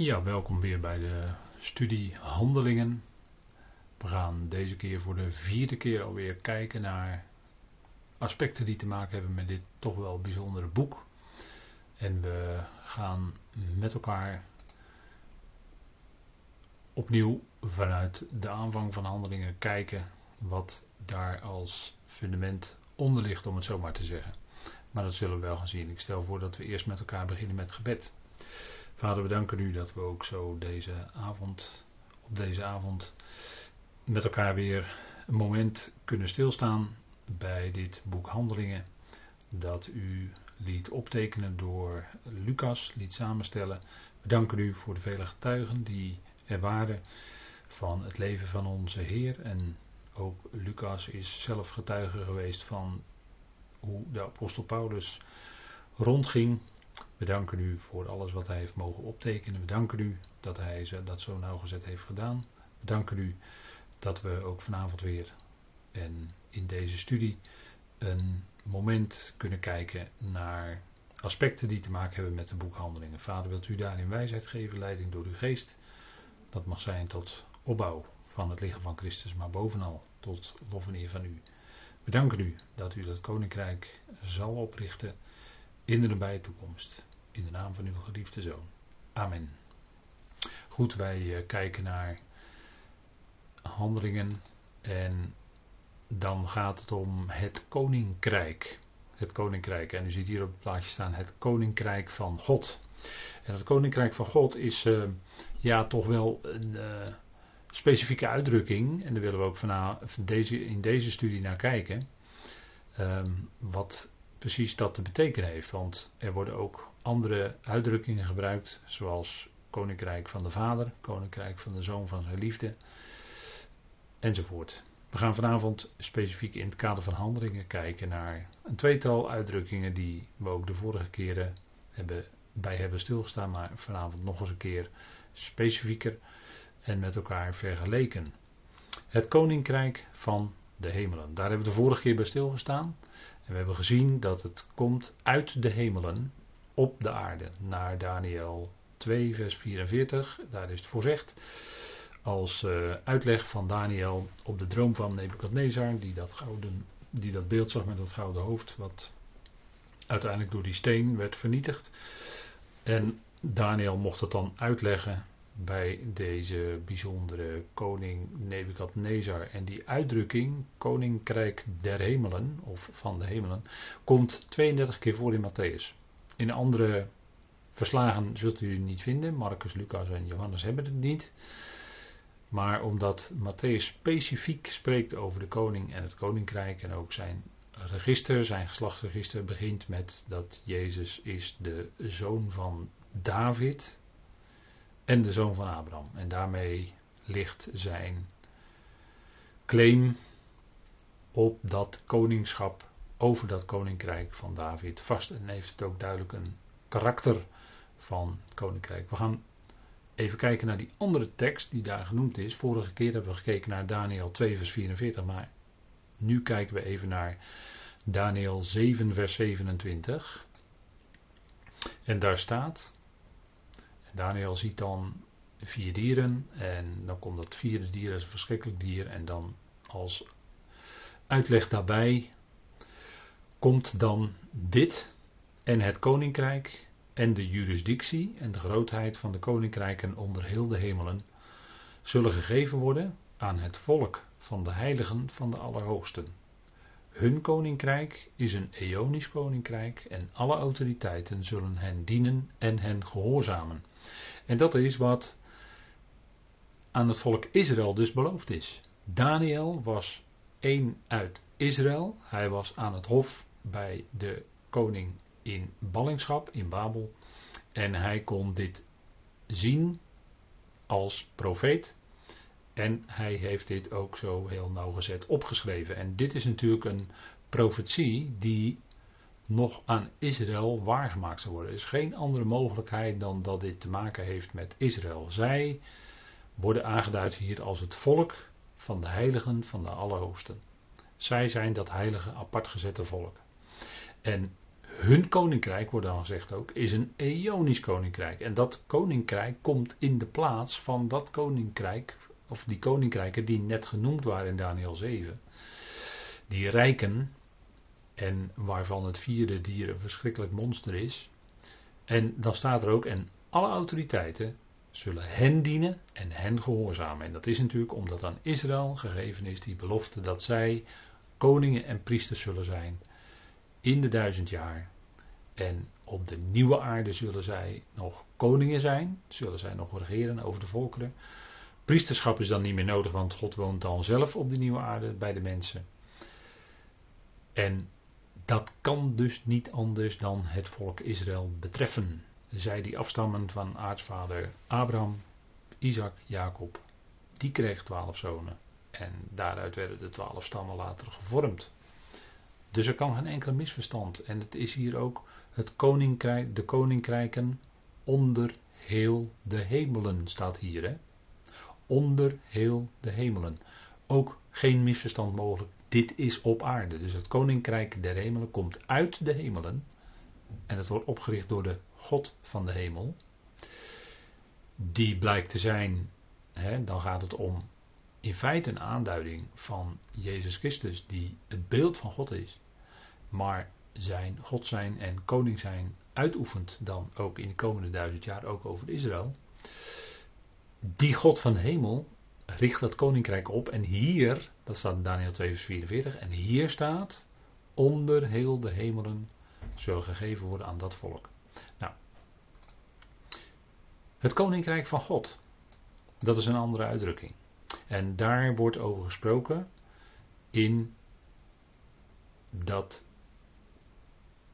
Ja, welkom weer bij de studie Handelingen. We gaan deze keer voor de vierde keer alweer kijken naar aspecten die te maken hebben met dit toch wel bijzondere boek. En we gaan met elkaar opnieuw vanuit de aanvang van Handelingen kijken wat daar als fundament onder ligt, om het zo maar te zeggen. Maar dat zullen we wel gaan zien. Ik stel voor dat we eerst met elkaar beginnen met gebed. Vader, we danken u dat we ook zo deze avond, op deze avond, met elkaar weer een moment kunnen stilstaan bij dit boek Handelingen. Dat u liet optekenen door Lucas, liet samenstellen. We danken u voor de vele getuigen die er waren van het leven van onze Heer. En ook Lucas is zelf getuige geweest van hoe de apostel Paulus rondging we danken u voor alles wat hij heeft mogen optekenen. We danken u dat hij dat zo nauwgezet heeft gedaan. We danken u dat we ook vanavond weer en in deze studie een moment kunnen kijken naar aspecten die te maken hebben met de boekhandelingen. Vader, wilt u daarin wijsheid geven, leiding door uw geest. Dat mag zijn tot opbouw van het lichaam van Christus, maar bovenal tot lof en eer van u. We danken u dat u dat koninkrijk zal oprichten in de nabije toekomst. In de naam van uw geliefde zoon. Amen. Goed, wij eh, kijken naar handelingen en dan gaat het om het koninkrijk. Het koninkrijk. En u ziet hier op het plaatje staan het koninkrijk van God. En het koninkrijk van God is uh, ja toch wel een uh, specifieke uitdrukking. En daar willen we ook vanavond deze, in deze studie naar kijken. Um, wat precies dat te betekenen heeft. Want er worden ook andere uitdrukkingen gebruikt, zoals Koninkrijk van de Vader, Koninkrijk van de Zoon van zijn liefde, enzovoort. We gaan vanavond specifiek in het kader van handelingen kijken naar een tweetal uitdrukkingen die we ook de vorige keren hebben, bij hebben stilgestaan, maar vanavond nog eens een keer specifieker en met elkaar vergeleken. Het Koninkrijk van de Hemelen. Daar hebben we de vorige keer bij stilgestaan we hebben gezien dat het komt uit de hemelen op de aarde. Naar Daniel 2, vers 44, daar is het voorzegd. Als uh, uitleg van Daniel op de droom van Nebukadnezar, die dat, gouden, die dat beeld zag met dat gouden hoofd, wat uiteindelijk door die steen werd vernietigd. En Daniel mocht het dan uitleggen bij deze bijzondere koning Nebukadnezar. En die uitdrukking, koninkrijk der hemelen, of van de hemelen, komt 32 keer voor in Matthäus. In andere verslagen zult u niet vinden, Marcus, Lucas en Johannes hebben het niet. Maar omdat Matthäus specifiek spreekt over de koning en het koninkrijk en ook zijn register, zijn geslachtsregister begint met dat Jezus is de zoon van David, en de zoon van Abraham. En daarmee ligt zijn claim op dat koningschap, over dat koninkrijk van David vast. En heeft het ook duidelijk een karakter van koninkrijk. We gaan even kijken naar die andere tekst die daar genoemd is. Vorige keer hebben we gekeken naar Daniel 2, vers 44, maar nu kijken we even naar Daniel 7, vers 27. En daar staat. Daniel ziet dan vier dieren en dan komt dat vierde dier als een verschrikkelijk dier en dan als uitleg daarbij komt dan dit en het koninkrijk en de jurisdictie en de grootheid van de koninkrijken onder heel de hemelen zullen gegeven worden aan het volk van de heiligen van de Allerhoogsten. Hun koninkrijk is een eonisch koninkrijk en alle autoriteiten zullen hen dienen en hen gehoorzamen. En dat is wat aan het volk Israël dus beloofd is. Daniel was één uit Israël. Hij was aan het hof bij de koning in ballingschap in Babel. En hij kon dit zien als profeet. En hij heeft dit ook zo heel nauwgezet opgeschreven. En dit is natuurlijk een profetie die nog aan Israël waargemaakt zou worden. Er is geen andere mogelijkheid dan dat dit te maken heeft met Israël. Zij worden aangeduid hier als het volk van de heiligen van de Allerhoogsten. Zij zijn dat heilige apart gezette volk. En hun koninkrijk, wordt dan gezegd ook, is een eonisch koninkrijk. En dat koninkrijk komt in de plaats van dat koninkrijk, of die koninkrijken die net genoemd waren in Daniel 7. Die rijken, en waarvan het vierde dier een verschrikkelijk monster is. En dan staat er ook, en alle autoriteiten zullen hen dienen en hen gehoorzamen. En dat is natuurlijk omdat aan Israël gegeven is die belofte dat zij koningen en priesters zullen zijn in de duizend jaar. En op de nieuwe aarde zullen zij nog koningen zijn, zullen zij nog regeren over de volkeren. Priesterschap is dan niet meer nodig, want God woont dan zelf op de nieuwe aarde bij de mensen. En dat kan dus niet anders dan het volk Israël betreffen. Zij die afstammen van aartsvader Abraham, Isaac, Jacob, die kreeg twaalf zonen. En daaruit werden de twaalf stammen later gevormd. Dus er kan geen enkel misverstand. En het is hier ook het koninkrijk, de koninkrijken onder heel de hemelen staat hier. Hè? Onder heel de hemelen. Ook geen misverstand mogelijk. Dit is op aarde. Dus het koninkrijk der hemelen komt uit de hemelen. En het wordt opgericht door de God van de hemel. Die blijkt te zijn, hè, dan gaat het om in feite een aanduiding van Jezus Christus, die het beeld van God is, maar zijn God zijn en koning zijn uitoefent dan ook in de komende duizend jaar ook over Israël. Die God van hemel richt dat koninkrijk op en hier, dat staat in Daniel 2 vers 44, en hier staat, onder heel de hemelen zullen gegeven worden aan dat volk. Nou, het koninkrijk van God, dat is een andere uitdrukking. En daar wordt over gesproken in dat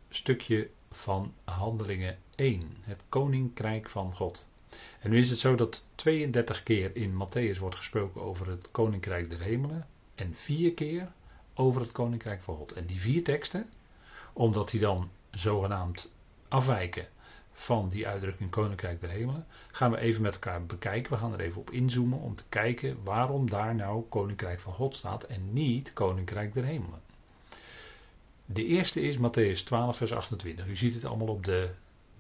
stukje van Handelingen 1, het koninkrijk van God. En nu is het zo dat 32 keer in Matthäus wordt gesproken over het koninkrijk der hemelen en vier keer over het koninkrijk van God. En die vier teksten, omdat die dan zogenaamd afwijken van die uitdrukking Koninkrijk der Hemelen, gaan we even met elkaar bekijken. We gaan er even op inzoomen om te kijken waarom daar nou Koninkrijk van God staat en niet Koninkrijk der Hemelen. De eerste is Matthäus 12, vers 28. U ziet het allemaal op de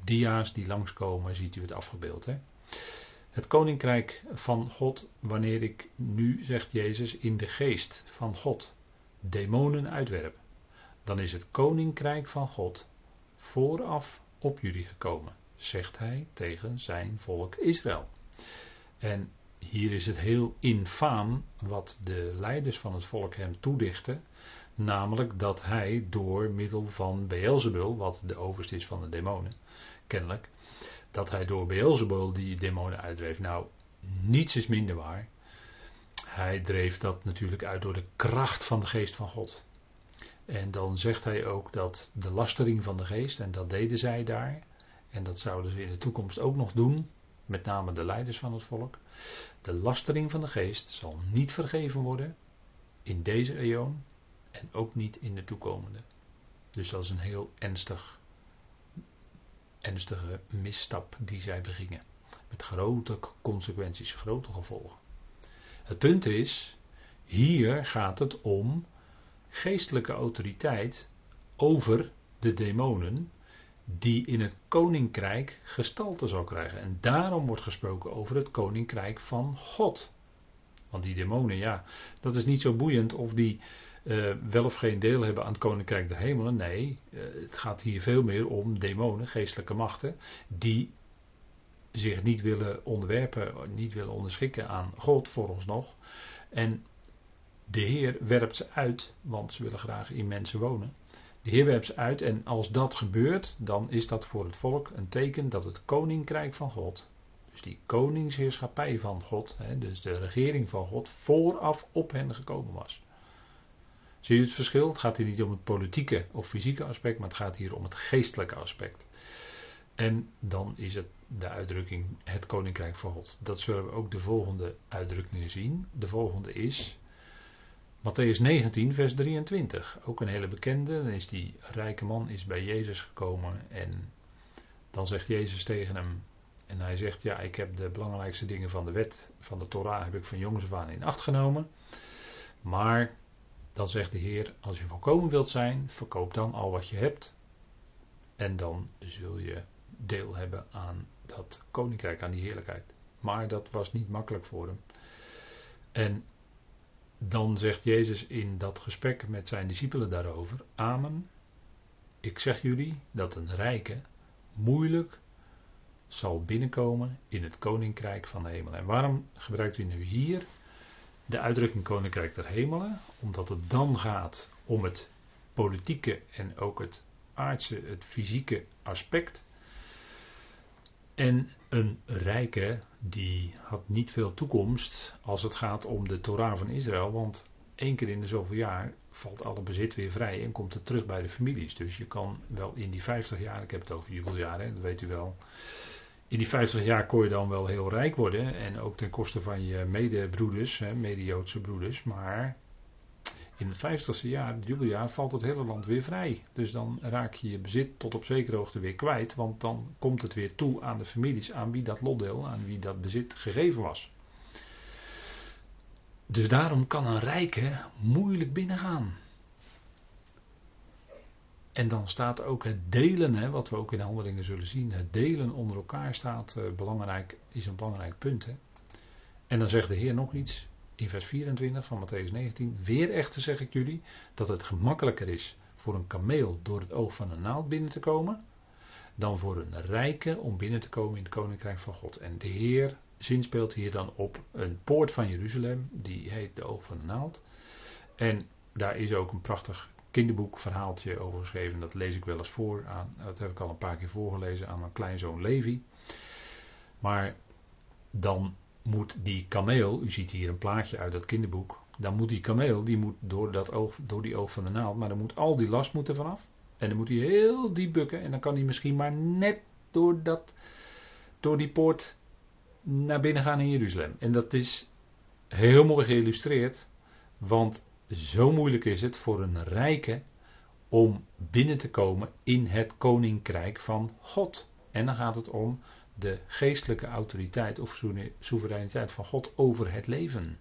dia's die langskomen, ziet u het afgebeeld. Hè? Het koninkrijk van God, wanneer ik nu, zegt Jezus, in de geest van God demonen uitwerp, dan is het koninkrijk van God vooraf op jullie gekomen, zegt hij tegen zijn volk Israël. En hier is het heel infaam wat de leiders van het volk hem toedichten, namelijk dat hij door middel van Beelzebul, wat de overste is van de demonen, kennelijk, dat hij door Beelzebul die demonen uitdreef. Nou, niets is minder waar. Hij dreef dat natuurlijk uit door de kracht van de geest van God. En dan zegt hij ook dat de lastering van de geest, en dat deden zij daar, en dat zouden ze in de toekomst ook nog doen, met name de leiders van het volk. De lastering van de geest zal niet vergeven worden in deze eeuw en ook niet in de toekomende. Dus dat is een heel ernstig, ernstige misstap die zij begingen. Met grote consequenties, grote gevolgen. Het punt is, hier gaat het om geestelijke autoriteit over de demonen die in het koninkrijk gestalte zal krijgen. En daarom wordt gesproken over het koninkrijk van God. Want die demonen, ja, dat is niet zo boeiend of die uh, wel of geen deel hebben aan het koninkrijk der hemelen. Nee, uh, het gaat hier veel meer om demonen, geestelijke machten, die zich niet willen onderwerpen, niet willen onderschikken aan God voor ons nog. En de Heer werpt ze uit, want ze willen graag in mensen wonen. De Heer werpt ze uit en als dat gebeurt, dan is dat voor het volk een teken dat het koninkrijk van God, dus die koningsheerschappij van God, hè, dus de regering van God, vooraf op hen gekomen was. Zie je het verschil? Het gaat hier niet om het politieke of fysieke aspect, maar het gaat hier om het geestelijke aspect. En dan is het de uitdrukking het koninkrijk van God. Dat zullen we ook de volgende uitdrukkingen zien. De volgende is Matthäus 19, vers 23. Ook een hele bekende. Dan is die rijke man is bij Jezus gekomen en dan zegt Jezus tegen hem. En hij zegt, ja, ik heb de belangrijkste dingen van de wet, van de Torah, heb ik van jongens af aan in acht genomen. Maar dan zegt de Heer, als je volkomen wilt zijn, verkoop dan al wat je hebt. En dan zul je deel hebben aan dat koninkrijk, aan die heerlijkheid. Maar dat was niet makkelijk voor hem. En dan zegt Jezus in dat gesprek met zijn discipelen daarover: Amen. Ik zeg jullie dat een rijke moeilijk zal binnenkomen in het koninkrijk van de hemel. En waarom gebruikt u nu hier de uitdrukking koninkrijk der hemelen? Omdat het dan gaat om het politieke en ook het aardse, het fysieke aspect. En een rijke die had niet veel toekomst als het gaat om de Torah van Israël, want één keer in de zoveel jaar valt alle bezit weer vrij en komt het terug bij de families. Dus je kan wel in die 50 jaar, ik heb het over jubeljaren, dat weet u wel. In die 50 jaar kon je dan wel heel rijk worden en ook ten koste van je medebroeders, mede-Joodse broeders, maar in het 50ste jaar, het jubeljaar, valt het hele land weer vrij. Dus dan raak je je bezit tot op zekere hoogte weer kwijt, want dan komt het weer toe aan de families aan wie dat lotdeel, aan wie dat bezit gegeven was. Dus daarom kan een rijke moeilijk binnengaan. En dan staat ook het delen, hè, wat we ook in de handelingen zullen zien, het delen onder elkaar staat uh, belangrijk, is een belangrijk punt. Hè. En dan zegt de Heer nog iets in vers 24 van Matthäus 19. Weer echter zeg ik jullie dat het gemakkelijker is voor een kameel door het oog van een naald binnen te komen, dan voor een rijke om binnen te komen in het koninkrijk van God. En de Heer zinspeelt hier dan op een poort van Jeruzalem, die heet de oog van de naald. En daar is ook een prachtig kinderboek verhaaltje over geschreven. Dat lees ik wel eens voor. Aan, dat heb ik al een paar keer voorgelezen aan mijn kleinzoon Levi. Maar dan moet die kameel, u ziet hier een plaatje uit dat kinderboek. Dan moet die kameel, die moet door, dat oog, door die oog van de naald, maar dan moet al die last moeten vanaf. En dan moet hij heel diep bukken en dan kan hij misschien maar net door, dat, door die poort naar binnen gaan in Jeruzalem. En dat is heel mooi geïllustreerd, want zo moeilijk is het voor een rijke om binnen te komen in het koninkrijk van God. En dan gaat het om de geestelijke autoriteit of soevereiniteit van God over het leven.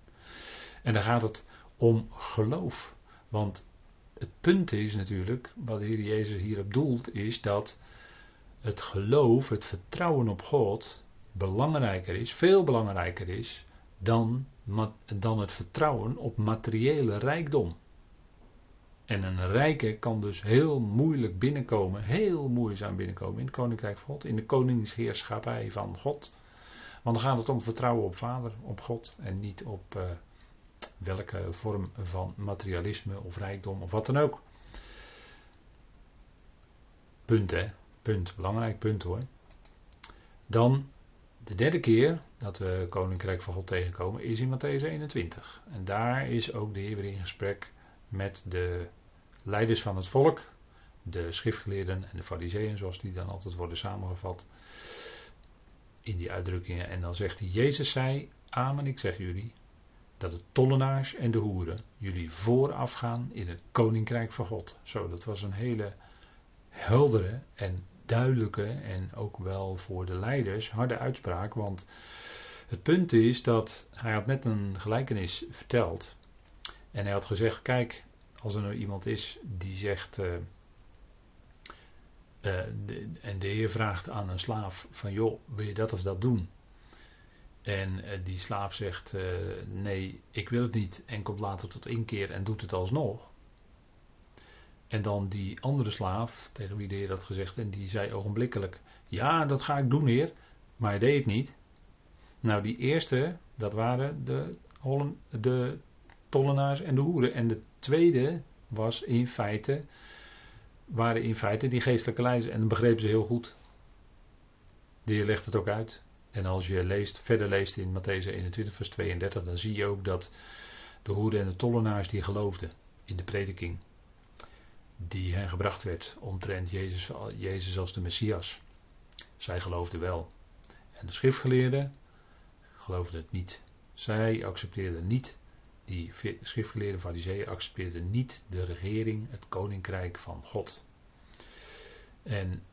En dan gaat het om geloof. Want het punt is natuurlijk, wat de Heer Jezus hierop doelt, is dat het geloof, het vertrouwen op God, belangrijker is, veel belangrijker is, dan, dan het vertrouwen op materiële rijkdom. En een rijke kan dus heel moeilijk binnenkomen, heel moeizaam binnenkomen in het koninkrijk van God, in de koningsheerschappij van God. Want dan gaat het om vertrouwen op Vader, op God en niet op uh, welke vorm van materialisme of rijkdom of wat dan ook. Punt hè, punt, belangrijk punt hoor. Dan de derde keer dat we Koninkrijk van God tegenkomen is in Matthäus 21. En daar is ook de Heer weer in gesprek met de leiders van het volk, de schriftgeleerden en de fariseeën, zoals die dan altijd worden samengevat in die uitdrukkingen. En dan zegt hij, Jezus zei, amen, ik zeg jullie, dat de tollenaars en de hoeren jullie vooraf gaan in het koninkrijk van God. Zo, dat was een hele heldere en duidelijke en ook wel voor de leiders harde uitspraak, want het punt is dat hij had net een gelijkenis verteld en hij had gezegd, kijk, als er nou iemand is die zegt, uh, de, en de heer vraagt aan een slaaf van, joh, wil je dat of dat doen? En uh, die slaaf zegt, nee, ik wil het niet en komt later tot inkeer en doet het alsnog. En dan die andere slaaf, tegen wie de heer dat gezegd, en die zei ogenblikkelijk, ja, dat ga ik doen, heer, maar hij deed het niet. Nou, die eerste, dat waren de, de tollenaars en de hoeren. En de tweede was in feite, waren in feite die geestelijke leiders. En dat begrepen ze heel goed. De heer legt het ook uit. En als je leest, verder leest in Matthäus 21, vers 32, dan zie je ook dat de hoeren en de tollenaars die geloofden in de prediking die hen gebracht werd omtrent Jezus, Jezus als de Messias. Zij geloofden wel. En de schriftgeleerden geloofden het niet. Zij accepteerden niet die schriftgeleerde fariseeën accepteerden niet de regering, het koninkrijk van God. En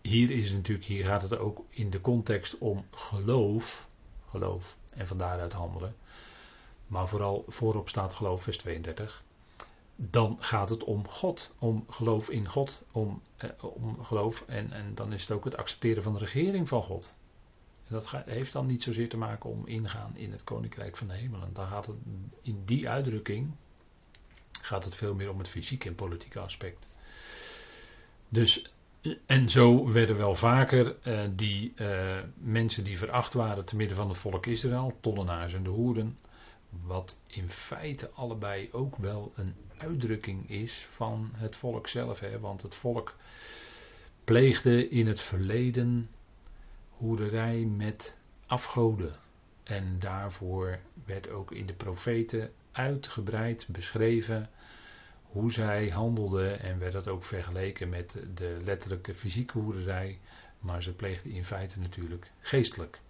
hier is natuurlijk, hier gaat het ook in de context om geloof, geloof en van daaruit handelen. Maar vooral voorop staat geloof, vers 32. Dan gaat het om God, om geloof in God, om, eh, om geloof en, en dan is het ook het accepteren van de regering van God. En dat heeft dan niet zozeer te maken om ingaan in het koninkrijk van de hemelen. Dan gaat het in die uitdrukking gaat het veel meer om het fysieke en politieke aspect. Dus en zo werden wel vaker uh, die uh, mensen die veracht waren te midden van het volk Israël, tollenaars en de hoeren, wat in feite allebei ook wel een uitdrukking is van het volk zelf. Hè? Want het volk pleegde in het verleden hoererij met afgoden. En daarvoor werd ook in de profeten uitgebreid beschreven hoe zij handelden en werd dat ook vergeleken met de letterlijke fysieke hoerderij, maar ze pleegden in feite natuurlijk geestelijk.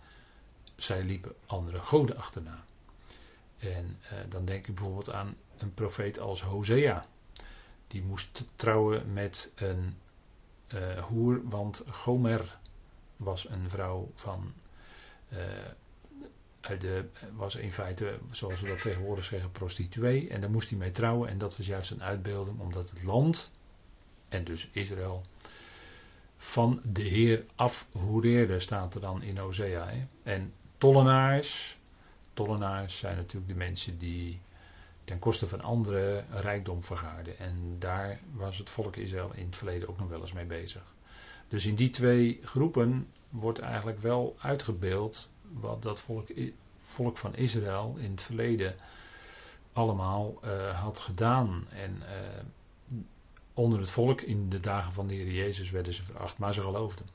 Zij liepen andere goden achterna. En eh, dan denk ik bijvoorbeeld aan een profeet als Hosea. Die moest trouwen met een uh, hoer, want Gomer was een vrouw van uh, de, was in feite, zoals we dat tegenwoordig zeggen, prostituee. En daar moest hij mee trouwen. En dat was juist een uitbeelding, omdat het land, en dus Israël, van de Heer afhoereerde, staat er dan in Hosea. Hè? En tollenaars, tollenaars zijn natuurlijk de mensen die ten koste van anderen rijkdom vergaarden. En daar was het volk Israël in het verleden ook nog wel eens mee bezig. Dus in die twee groepen wordt eigenlijk wel uitgebeeld wat dat volk, volk van Israël in het verleden allemaal uh, had gedaan. En uh, onder het volk in de dagen van de Heer Jezus werden ze veracht, maar ze geloofden.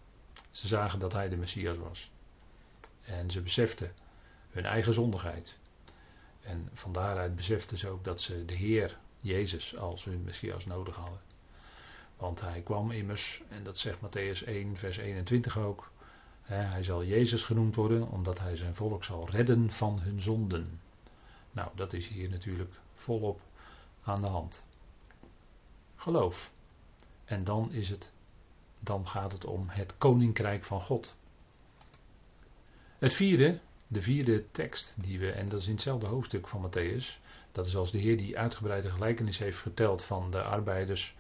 Ze zagen dat hij de Messias was. En ze beseften hun eigen zondigheid. En van daaruit beseften ze ook dat ze de Heer Jezus als hun Messias nodig hadden. Want hij kwam immers, en dat zegt Matthäus 1, vers 21 ook, hij zal Jezus genoemd worden omdat hij zijn volk zal redden van hun zonden. Nou, dat is hier natuurlijk volop aan de hand. Geloof. En dan is het, dan gaat het om het koninkrijk van God. Het vierde, de vierde tekst die we, en dat is in hetzelfde hoofdstuk van Matthäus, dat is als de Heer die uitgebreide gelijkenis heeft verteld van de arbeiders,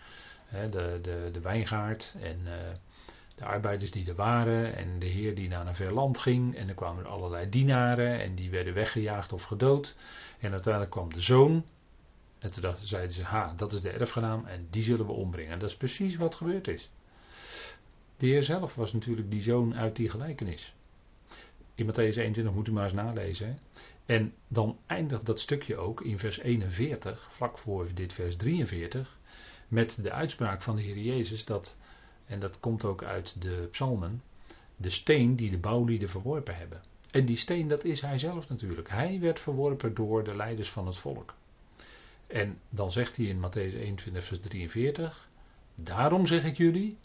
de, de, de wijngaard en uh, de arbeiders die er waren en de heer die naar een ver land ging. En er kwamen er allerlei dienaren en die werden weggejaagd of gedood. En uiteindelijk kwam de zoon. En toen zeiden ze, ha, dat is de erfgenaam en die zullen we ombrengen. En dat is precies wat gebeurd is. De heer zelf was natuurlijk die zoon uit die gelijkenis. In Matthäus 21 moet u maar eens nalezen. En dan eindigt dat stukje ook in vers 41, vlak voor dit vers 43, met de uitspraak van de Heer Jezus dat en dat komt ook uit de psalmen, de steen die de bouwlieden verworpen hebben. En die steen, dat is hij zelf natuurlijk. Hij werd verworpen door de leiders van het volk. En dan zegt hij in Matthäus 21, vers 43: Daarom zeg ik jullie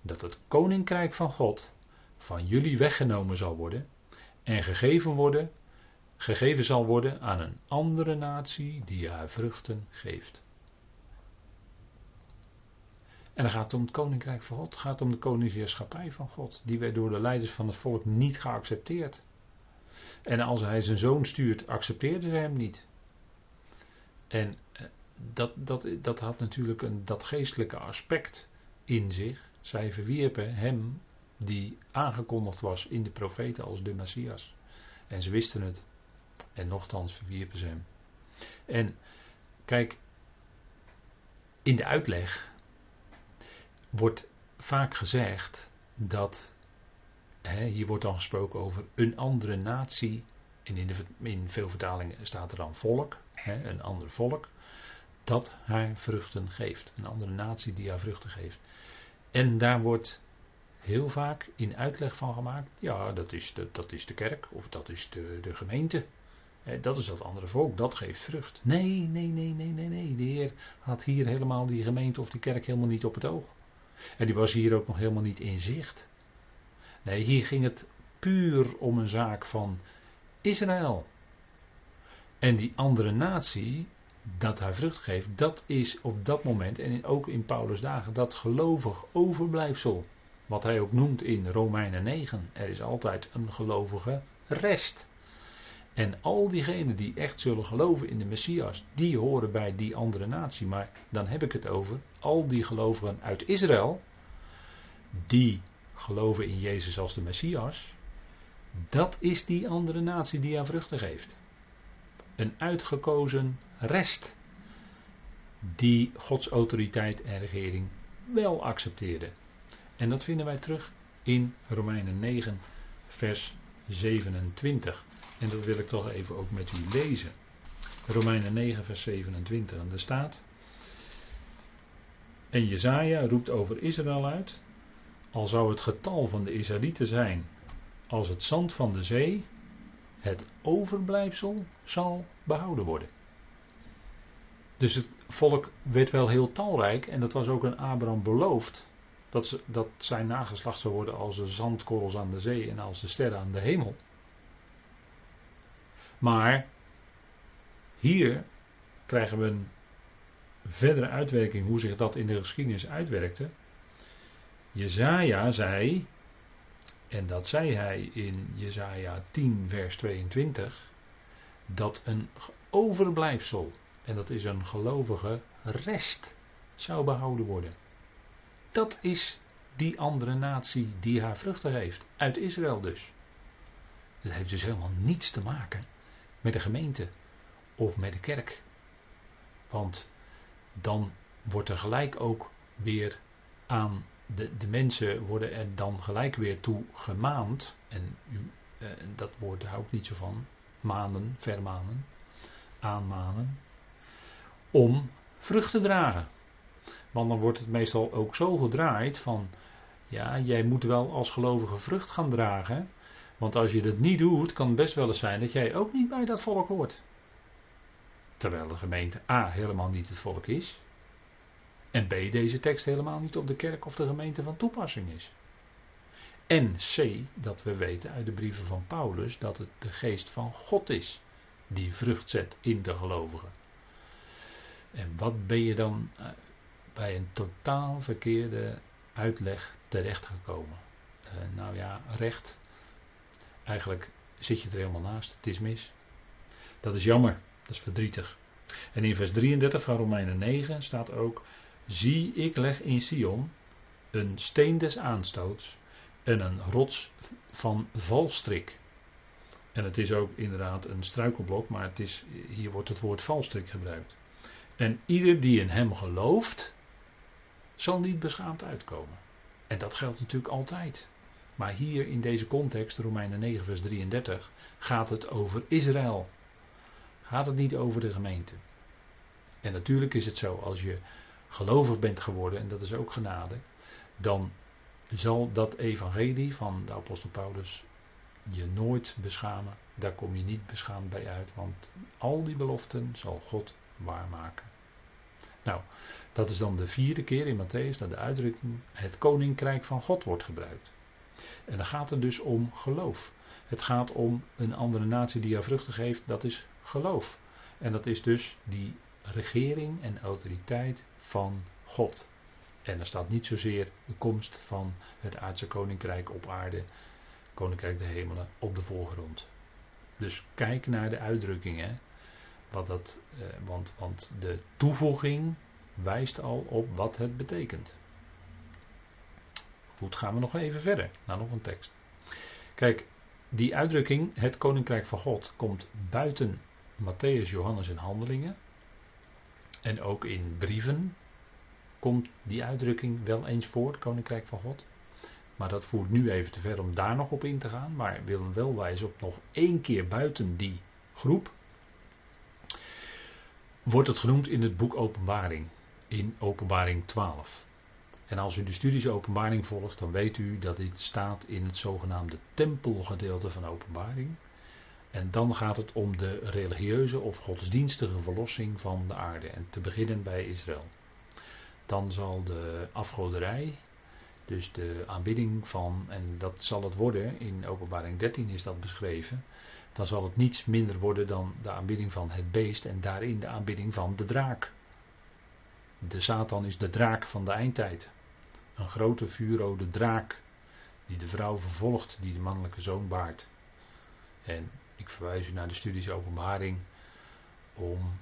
dat het koninkrijk van God van jullie weggenomen zal worden en gegeven worden, gegeven zal worden aan een andere natie die haar vruchten geeft. En dan gaat het om het koninkrijk van God. Het gaat om de koningsheerschappij van God. Die werd door de leiders van het volk niet geaccepteerd. En als hij zijn zoon stuurt, accepteerden ze hem niet. En eh, dat, dat, dat had natuurlijk een, dat geestelijke aspect in zich. Zij verwierpen hem die aangekondigd was in de profeten als de Messias. En ze wisten het. En nochtans verwierpen ze hem. En kijk, in de uitleg wordt vaak gezegd dat, hè, hier wordt dan gesproken over een andere natie, en in, de, in veel vertalingen staat er dan volk, hè, een ander volk, dat haar vruchten geeft. Een andere natie die haar vruchten geeft. En daar wordt heel vaak in uitleg van gemaakt, ja, dat is de, dat is de kerk of dat is de, de gemeente. Dat is dat andere volk, dat geeft vrucht. Nee, nee, nee, nee, nee, nee. De Heer had hier helemaal die gemeente of die kerk helemaal niet op het oog. En die was hier ook nog helemaal niet in zicht. Nee, hier ging het puur om een zaak van Israël. En die andere natie, dat hij vrucht geeft, dat is op dat moment, en ook in Paulus' dagen, dat gelovig overblijfsel. Wat hij ook noemt in Romeinen 9. Er is altijd een gelovige rest. En al diegenen die echt zullen geloven in de Messias, die horen bij die andere natie. Maar dan heb ik het over al die gelovigen uit Israël, die geloven in Jezus als de Messias. Dat is die andere natie die aan vruchten geeft. Een uitgekozen rest die Gods autoriteit en regering wel accepteerde. En dat vinden wij terug in Romeinen 9, vers 27. En dat wil ik toch even ook met u lezen. Romeinen 9, vers 27. En daar staat. En Jezaja roept over Israël uit. Al zou het getal van de Israëlieten zijn als het zand van de zee, het overblijfsel zal behouden worden. Dus het volk werd wel heel talrijk en dat was ook aan Abraham beloofd. Dat, ze, dat zijn nageslacht zou worden als de zandkorrels aan de zee en als de sterren aan de hemel. Maar hier krijgen we een verdere uitwerking hoe zich dat in de geschiedenis uitwerkte. Jezaja zei, en dat zei hij in Jezaja 10 vers 22, dat een overblijfsel, en dat is een gelovige rest, zou behouden worden. Dat is die andere natie die haar vruchten heeft, uit Israël dus. Dat heeft dus helemaal niets te maken met de gemeente of met de kerk. Want dan wordt er gelijk ook weer aan de, de mensen worden er dan gelijk weer toe gemaand. En eh, dat woord hou ik niet zo van. Manen, vermanen, aanmanen. Om vrucht te dragen. Want dan wordt het meestal ook zo gedraaid van. Ja, jij moet wel als gelovige vrucht gaan dragen. Want als je dat niet doet, kan het best wel eens zijn dat jij ook niet bij dat volk hoort. Terwijl de gemeente A helemaal niet het volk is. En B deze tekst helemaal niet op de kerk of de gemeente van toepassing is. En C dat we weten uit de brieven van Paulus dat het de geest van God is die vrucht zet in de gelovigen. En wat ben je dan eh, bij een totaal verkeerde uitleg terechtgekomen? Uh, nou ja, recht Eigenlijk zit je er helemaal naast. Het is mis. Dat is jammer. Dat is verdrietig. En in vers 33 van Romeinen 9 staat ook: Zie, ik leg in Sion een steen des aanstoots en een rots van valstrik. En het is ook inderdaad een struikelblok, maar het is, hier wordt het woord valstrik gebruikt. En ieder die in hem gelooft, zal niet beschaamd uitkomen. En dat geldt natuurlijk altijd. Maar hier in deze context, Romeinen 9, vers 33, gaat het over Israël. Gaat het niet over de gemeente. En natuurlijk is het zo, als je gelovig bent geworden, en dat is ook genade, dan zal dat evangelie van de apostel Paulus je nooit beschamen. Daar kom je niet beschaamd bij uit, want al die beloften zal God waarmaken. Nou, dat is dan de vierde keer in Matthäus dat de uitdrukking het koninkrijk van God wordt gebruikt. En dan gaat het dus om geloof. Het gaat om een andere natie die haar vruchten geeft, dat is geloof. En dat is dus die regering en autoriteit van God. En er staat niet zozeer de komst van het aardse koninkrijk op aarde, koninkrijk de hemelen, op de voorgrond. Dus kijk naar de uitdrukkingen. Wat dat, eh, want, want de toevoeging wijst al op wat het betekent. Goed, gaan we nog even verder naar nog een tekst. Kijk, die uitdrukking, het koninkrijk van God, komt buiten Matthäus, Johannes en Handelingen. En ook in brieven komt die uitdrukking wel eens voor, koninkrijk van God. Maar dat voert nu even te ver om daar nog op in te gaan. Maar ik wil wel wijzen op nog één keer buiten die groep. Wordt het genoemd in het boek Openbaring. In Openbaring 12. En als u de studies openbaring volgt, dan weet u dat dit staat in het zogenaamde tempelgedeelte van openbaring. En dan gaat het om de religieuze of godsdienstige verlossing van de aarde. En te beginnen bij Israël. Dan zal de afgoderij, dus de aanbidding van, en dat zal het worden, in openbaring 13 is dat beschreven. Dan zal het niets minder worden dan de aanbidding van het beest en daarin de aanbidding van de draak. De Satan is de draak van de eindtijd. Een grote vuurrode draak die de vrouw vervolgt, die de mannelijke zoon baart. En ik verwijs u naar de studies openbaring om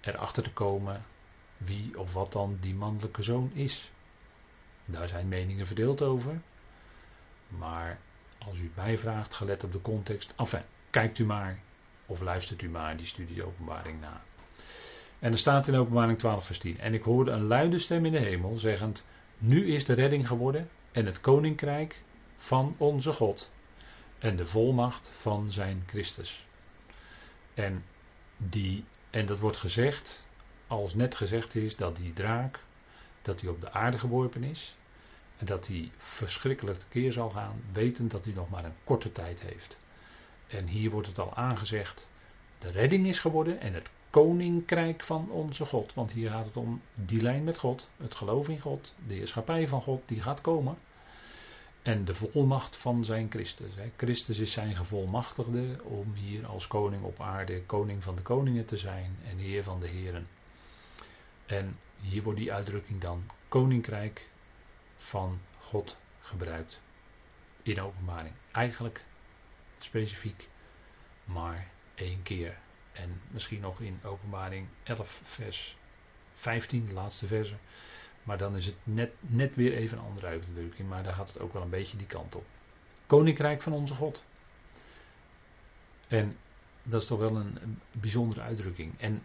erachter te komen wie of wat dan die mannelijke zoon is. Daar zijn meningen verdeeld over. Maar als u het mij vraagt, gelet op de context, enfin, kijkt u maar of luistert u maar die studie openbaring na. En er staat in openbaring 12 vers 10. En ik hoorde een luide stem in de hemel zeggend, nu is de redding geworden en het koninkrijk van onze God en de volmacht van zijn Christus. En, die, en dat wordt gezegd, als net gezegd is dat die draak, dat hij op de aarde geworpen is. En dat hij verschrikkelijk tekeer zal gaan, wetend dat hij nog maar een korte tijd heeft. En hier wordt het al aangezegd, de redding is geworden en het koninkrijk van onze God. Want hier gaat het om die lijn met God, het geloof in God, de heerschappij van God, die gaat komen. En de volmacht van zijn Christus. Christus is zijn gevolmachtigde om hier als koning op aarde, koning van de koningen te zijn en heer van de heren. En hier wordt die uitdrukking dan koninkrijk van God gebruikt in openbaring. Eigenlijk specifiek maar één keer. En misschien nog in openbaring 11 vers 15, de laatste verse. Maar dan is het net, net weer even een andere uitdrukking. Maar daar gaat het ook wel een beetje die kant op. Koninkrijk van onze God. En dat is toch wel een, bijzondere uitdrukking. En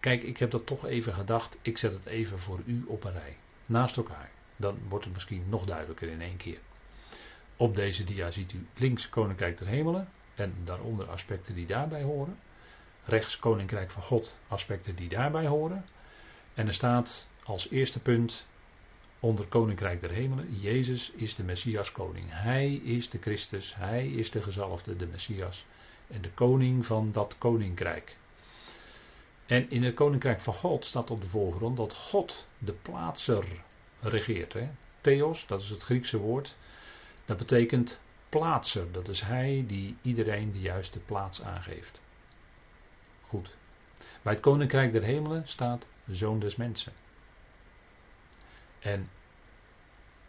kijk, ik heb dat toch even gedacht. Ik zet het even voor u op een rij. Naast elkaar. Dan wordt het misschien nog duidelijker in één keer. Op deze dia ziet u links Koninkrijk der Hemelen. En daaronder aspecten die daarbij horen. Rechts Koninkrijk van God, aspecten die daarbij horen. En er staat als eerste punt onder Koninkrijk der Hemelen, Jezus is de Messias koning. Hij is de Christus, hij is de gezalfde, de Messias en de koning van dat koninkrijk. En in het koninkrijk van God staat op de voorgrond dat God de plaatser regeert. Hè? Theos, dat is het Griekse woord, dat betekent plaatser. Dat is hij die iedereen de juiste plaats aangeeft. Goed. Bij het koninkrijk der hemelen staat zoon des mensen. En,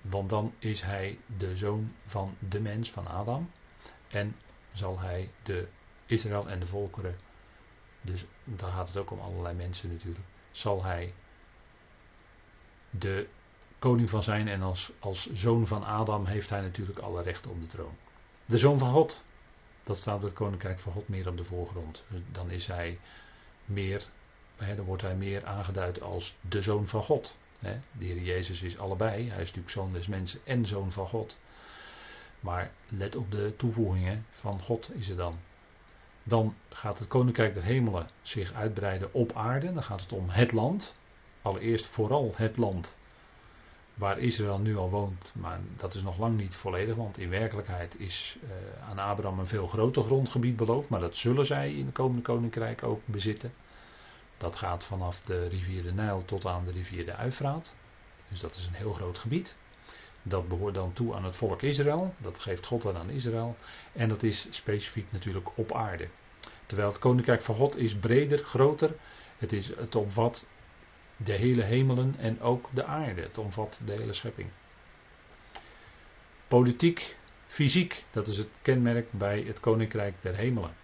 want dan is hij de zoon van de mens, van Adam. En zal hij de Israël en de volkeren, dus daar gaat het ook om allerlei mensen natuurlijk, zal hij de koning van zijn. En als, als zoon van Adam heeft hij natuurlijk alle rechten op de troon. De zoon van God, dat staat het koninkrijk van God meer op de voorgrond. Dan is hij meer, hè, dan wordt hij meer aangeduid als de zoon van God. Hè. De Heer Jezus is allebei. Hij is natuurlijk zoon des mensen en zoon van God. Maar let op de toevoegingen van God is er dan. Dan gaat het koninkrijk der hemelen zich uitbreiden op aarde. Dan gaat het om het land. Allereerst vooral het land waar Israël nu al woont. Maar dat is nog lang niet volledig, want in werkelijkheid is uh, aan Abraham een veel groter grondgebied beloofd. Maar dat zullen zij in het komende koninkrijk ook bezitten. Dat gaat vanaf de rivier de Nijl tot aan de rivier de Uifraat. Dus dat is een heel groot gebied. Dat behoort dan toe aan het volk Israël. Dat geeft God aan Israël. En dat is specifiek natuurlijk op aarde. Terwijl het koninkrijk van God is breder, groter. Het, is, het omvat de hele hemelen en ook de aarde. Het omvat de hele schepping. Politiek, fysiek, dat is het kenmerk bij het koninkrijk der hemelen.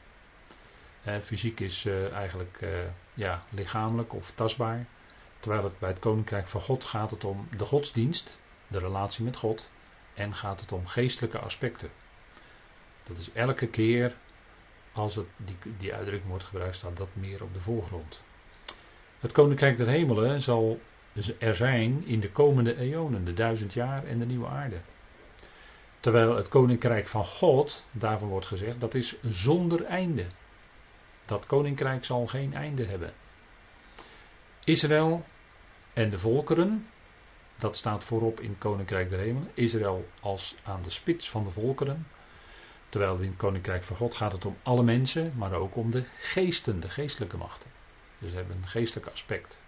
fysiek is uh, eigenlijk uh, ja, lichamelijk of tastbaar. Terwijl het bij het koninkrijk van God gaat het om de godsdienst, de relatie met God. En gaat het om geestelijke aspecten. Dat is elke keer als het, die, die uitdrukking wordt gebruikt, staat dat meer op de voorgrond. Het koninkrijk der hemelen zal er zijn in de komende eonen, de duizend jaar en de nieuwe aarde. Terwijl het koninkrijk van God, daarvan wordt gezegd, dat is zonder einde. Dat koninkrijk zal geen einde hebben. Israël en de volkeren, dat staat voorop in het koninkrijk der hemelen. Israël als aan de spits van de volkeren. Terwijl in het koninkrijk van God gaat het om alle mensen, maar ook om de geesten, de geestelijke machten. Dus hebben een geestelijk aspect.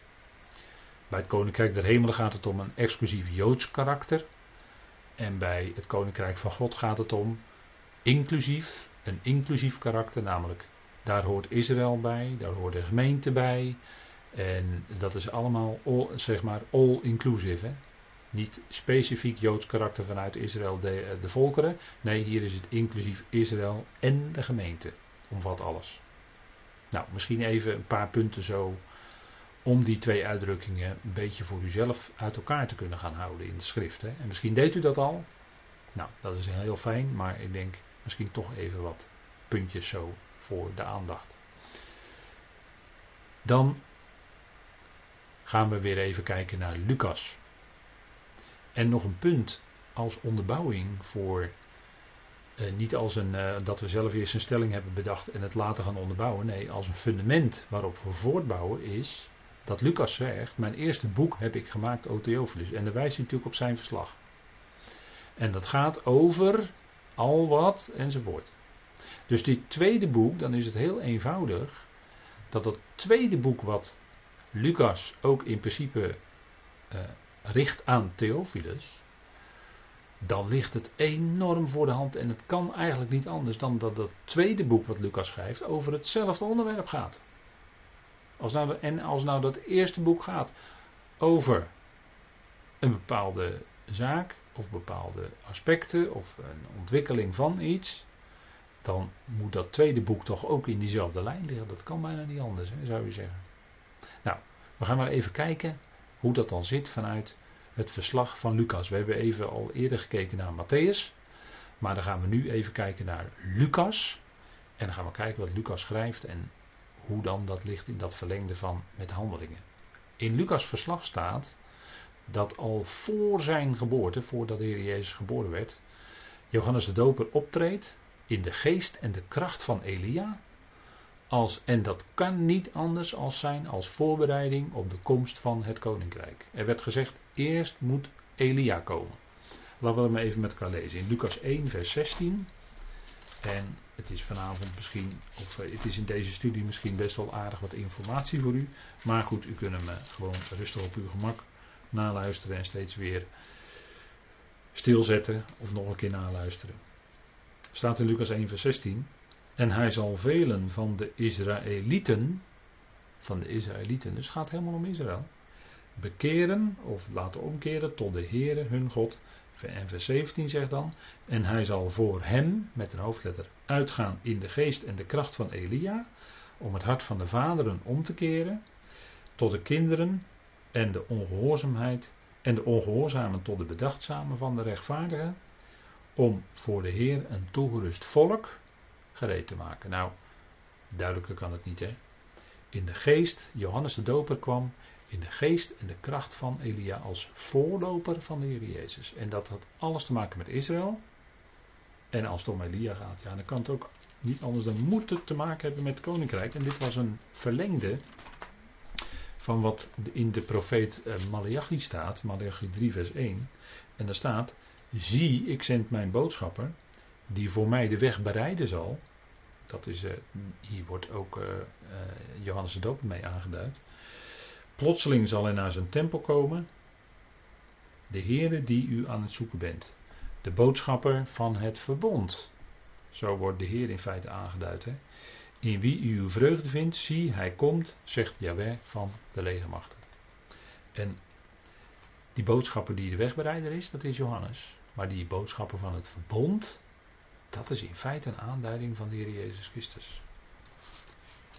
Bij het Koninkrijk der Hemelen gaat het om een exclusief Joods karakter. En bij het Koninkrijk van God gaat het om inclusief, een inclusief karakter, namelijk daar hoort Israël bij, daar hoort de gemeente bij. En dat is allemaal all, zeg maar all inclusive. Hè? Niet specifiek Joods karakter vanuit Israël, de, de volkeren. Nee, hier is het inclusief Israël en de gemeente. omvat alles. Nou, misschien even een paar punten zo om die twee uitdrukkingen een beetje voor uzelf uit elkaar te kunnen gaan houden in de schrift. Hè. En misschien deed u dat al. Nou, dat is heel fijn, maar ik denk misschien toch even wat puntjes zo voor de aandacht. Dan gaan we weer even kijken naar Lucas. En nog een punt als onderbouwing voor. Eh, niet als een, uh, dat we zelf eerst een stelling hebben bedacht en het later gaan onderbouwen. Nee, als een fundament waarop we voortbouwen is dat Lucas zegt: Mijn eerste boek heb ik gemaakt, O Theophilus. En daar wijst hij natuurlijk op zijn verslag. En dat gaat over al wat enzovoort. Dus dit tweede boek, dan is het heel eenvoudig dat dat tweede boek wat Lucas ook in principe uh, richt aan Theophilus, dan ligt het enorm voor de hand en het kan eigenlijk niet anders dan dat dat tweede boek wat Lucas schrijft over hetzelfde onderwerp gaat. Als nou, en als nou dat eerste boek gaat over een bepaalde zaak of bepaalde aspecten of een ontwikkeling van iets, dan moet dat tweede boek toch ook in diezelfde lijn liggen. Dat kan bijna niet anders, hè, zou je zeggen. Nou, we gaan maar even kijken hoe dat dan zit vanuit het verslag van Lucas. We hebben even al eerder gekeken naar Matthäus, maar dan gaan we nu even kijken naar Lucas. En dan gaan we kijken wat Lucas schrijft en hoe dan dat ligt in dat verlengde van met handelingen. In Lucas verslag staat dat al voor zijn geboorte, voordat de Heer Jezus geboren werd, Johannes de Doper optreedt in de geest en de kracht van Elia. Als, en dat kan niet anders als zijn als voorbereiding op de komst van het koninkrijk. Er werd gezegd, eerst moet Elia komen. Laten we hem even met elkaar lezen. In Lucas 1, vers 16. En het is vanavond misschien, of eh, het is in deze studie misschien best wel aardig wat informatie voor u. Maar goed, u kunt hem eh, gewoon rustig op uw gemak naluisteren en steeds weer stilzetten of nog een keer naluisteren. Staat in Lucas 1, vers 16. En hij zal velen van de Israëlieten, van de Israëlieten, dus het gaat helemaal om Israël, bekeren of laten omkeren tot de Heere hun God. En vers 17 zegt dan, en hij zal voor hem, met een hoofdletter, uitgaan in de geest en de kracht van Elia, om het hart van de vaderen om te keren, tot de kinderen en de ongehoorzaamheid en de ongehoorzamen tot de bedachtzamen van de rechtvaardigen, om voor de Heer een toegerust volk gereed te maken. Nou, duidelijker kan het niet, hè? In de geest, Johannes de Doper kwam in de geest en de kracht van Elia als voorloper van de Heer Jezus. En dat had alles te maken met Israël. En als het om Elia gaat, ja, dan kan het ook niet anders dan moeten te maken hebben met het koninkrijk. En dit was een verlengde van wat in de profeet eh, Malachi staat, Malachi 3 vers 1. En daar staat, zie ik zend mijn boodschapper, die voor mij de weg bereiden zal. Dat is, uh, hier wordt ook uh, Johannes de Doper mee aangeduid. Plotseling zal hij naar zijn tempel komen. De Heere die u aan het zoeken bent. De boodschapper van het verbond. Zo wordt de Heer in feite aangeduid. In wie u uw vreugde vindt, zie, hij komt, zegt Jaweh van de legermachten. En die boodschapper die de wegbereider is, dat is Johannes. Maar die boodschapper van het verbond, dat is in feite een aanduiding van de Heer Jezus Christus.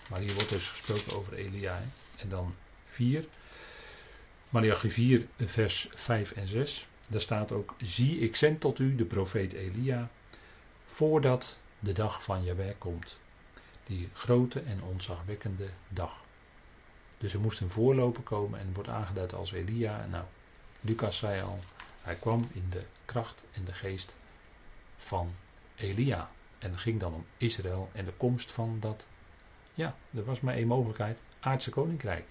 Maar hier wordt dus gesproken over Elia. En dan 4. Malachi 4, vers 5 en 6. Daar staat ook: Zie, ik zend tot u de profeet Elia. Voordat de dag van Jahweh komt. Die grote en onzagwekkende dag. Dus er moest een voorloper komen en wordt aangeduid als Elia. Nou, Lucas zei al: Hij kwam in de kracht en de geest van Elia. En het ging dan om Israël en de komst van dat. Ja, er was maar één mogelijkheid: aardse koninkrijk.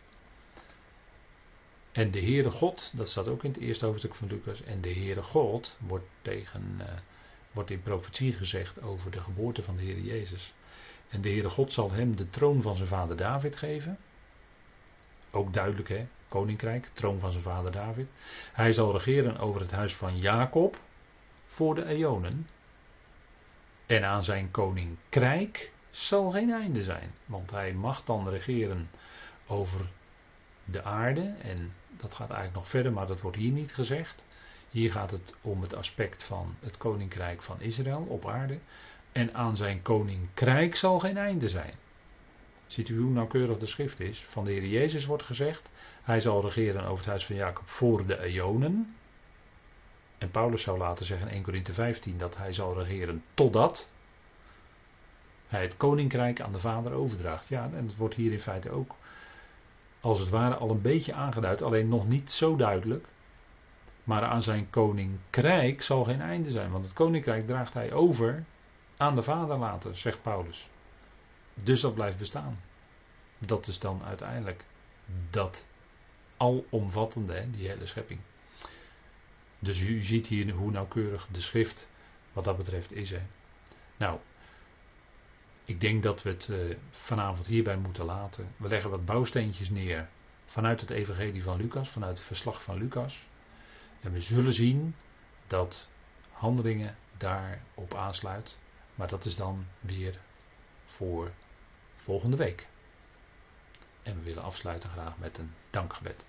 En de Heere God, dat staat ook in het eerste hoofdstuk van Lucas. En de Heere God wordt, tegen, uh, wordt in profetie gezegd over de geboorte van de Heer Jezus. En de Heere God zal hem de troon van zijn vader David geven. Ook duidelijk hè, koninkrijk, troon van zijn vader David. Hij zal regeren over het huis van Jacob voor de eonen. En aan zijn koninkrijk zal geen einde zijn. Want hij mag dan regeren over de aarde. En dat gaat eigenlijk nog verder, maar dat wordt hier niet gezegd. Hier gaat het om het aspect van het koninkrijk van Israël op aarde. En aan zijn koninkrijk zal geen einde zijn. Ziet u hoe nauwkeurig de schrift is? Van de Heer Jezus wordt gezegd, hij zal regeren over het huis van Jacob voor de eonen. En Paulus zou laten zeggen in 1 Corinthië 15 dat hij zal regeren totdat hij het koninkrijk aan de Vader overdraagt. Ja, en dat wordt hier in feite ook als het ware al een beetje aangeduid, alleen nog niet zo duidelijk. Maar aan zijn koninkrijk zal geen einde zijn, want het koninkrijk draagt hij over aan de Vader later, zegt Paulus. Dus dat blijft bestaan. Dat is dan uiteindelijk dat alomvattende, die hele schepping. Dus u ziet hier hoe nauwkeurig de schrift wat dat betreft is. Hè. Nou, ik denk dat we het uh, vanavond hierbij moeten laten. We leggen wat bouwsteentjes neer vanuit het evangelie van Lucas, vanuit het verslag van Lucas. En we zullen zien dat handelingen daarop aansluit. Maar dat is dan weer voor volgende week. En we willen afsluiten graag met een dankgebed.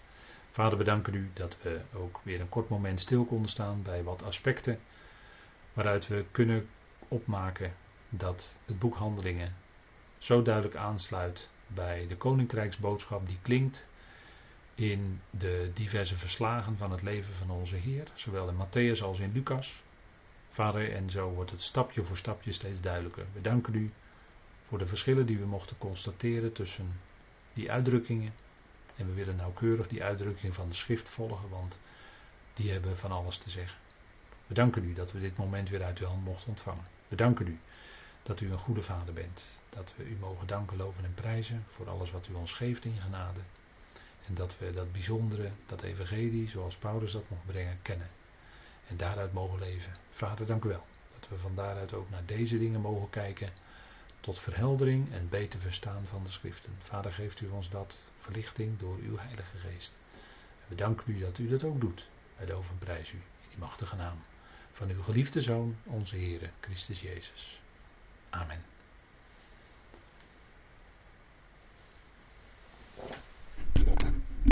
Vader, we danken u dat we ook weer een kort moment stil konden staan bij wat aspecten waaruit we kunnen opmaken dat het boek Handelingen zo duidelijk aansluit bij de koninkrijksboodschap die klinkt in de diverse verslagen van het leven van onze Heer, zowel in Matthäus als in Lucas. Vader, en zo wordt het stapje voor stapje steeds duidelijker. We danken u voor de verschillen die we mochten constateren tussen die uitdrukkingen. En we willen nauwkeurig die uitdrukkingen van de schrift volgen, want die hebben van alles te zeggen. We danken u dat we dit moment weer uit uw hand mochten ontvangen. We danken u dat u een goede vader bent. Dat we u mogen danken, loven en prijzen voor alles wat u ons geeft in genade. En dat we dat bijzondere, dat evangelie, zoals Paulus dat mocht brengen, kennen. En daaruit mogen leven. Vader, dank u wel. Dat we van daaruit ook naar deze dingen mogen kijken tot verheldering en beter verstaan van de schriften. Vader, geeft u ons dat verlichting door uw Heilige Geest. We danken u dat u dat ook doet. Wij loven u in die machtige naam van uw geliefde Zoon, onze Heer, Christus Jezus. Amen.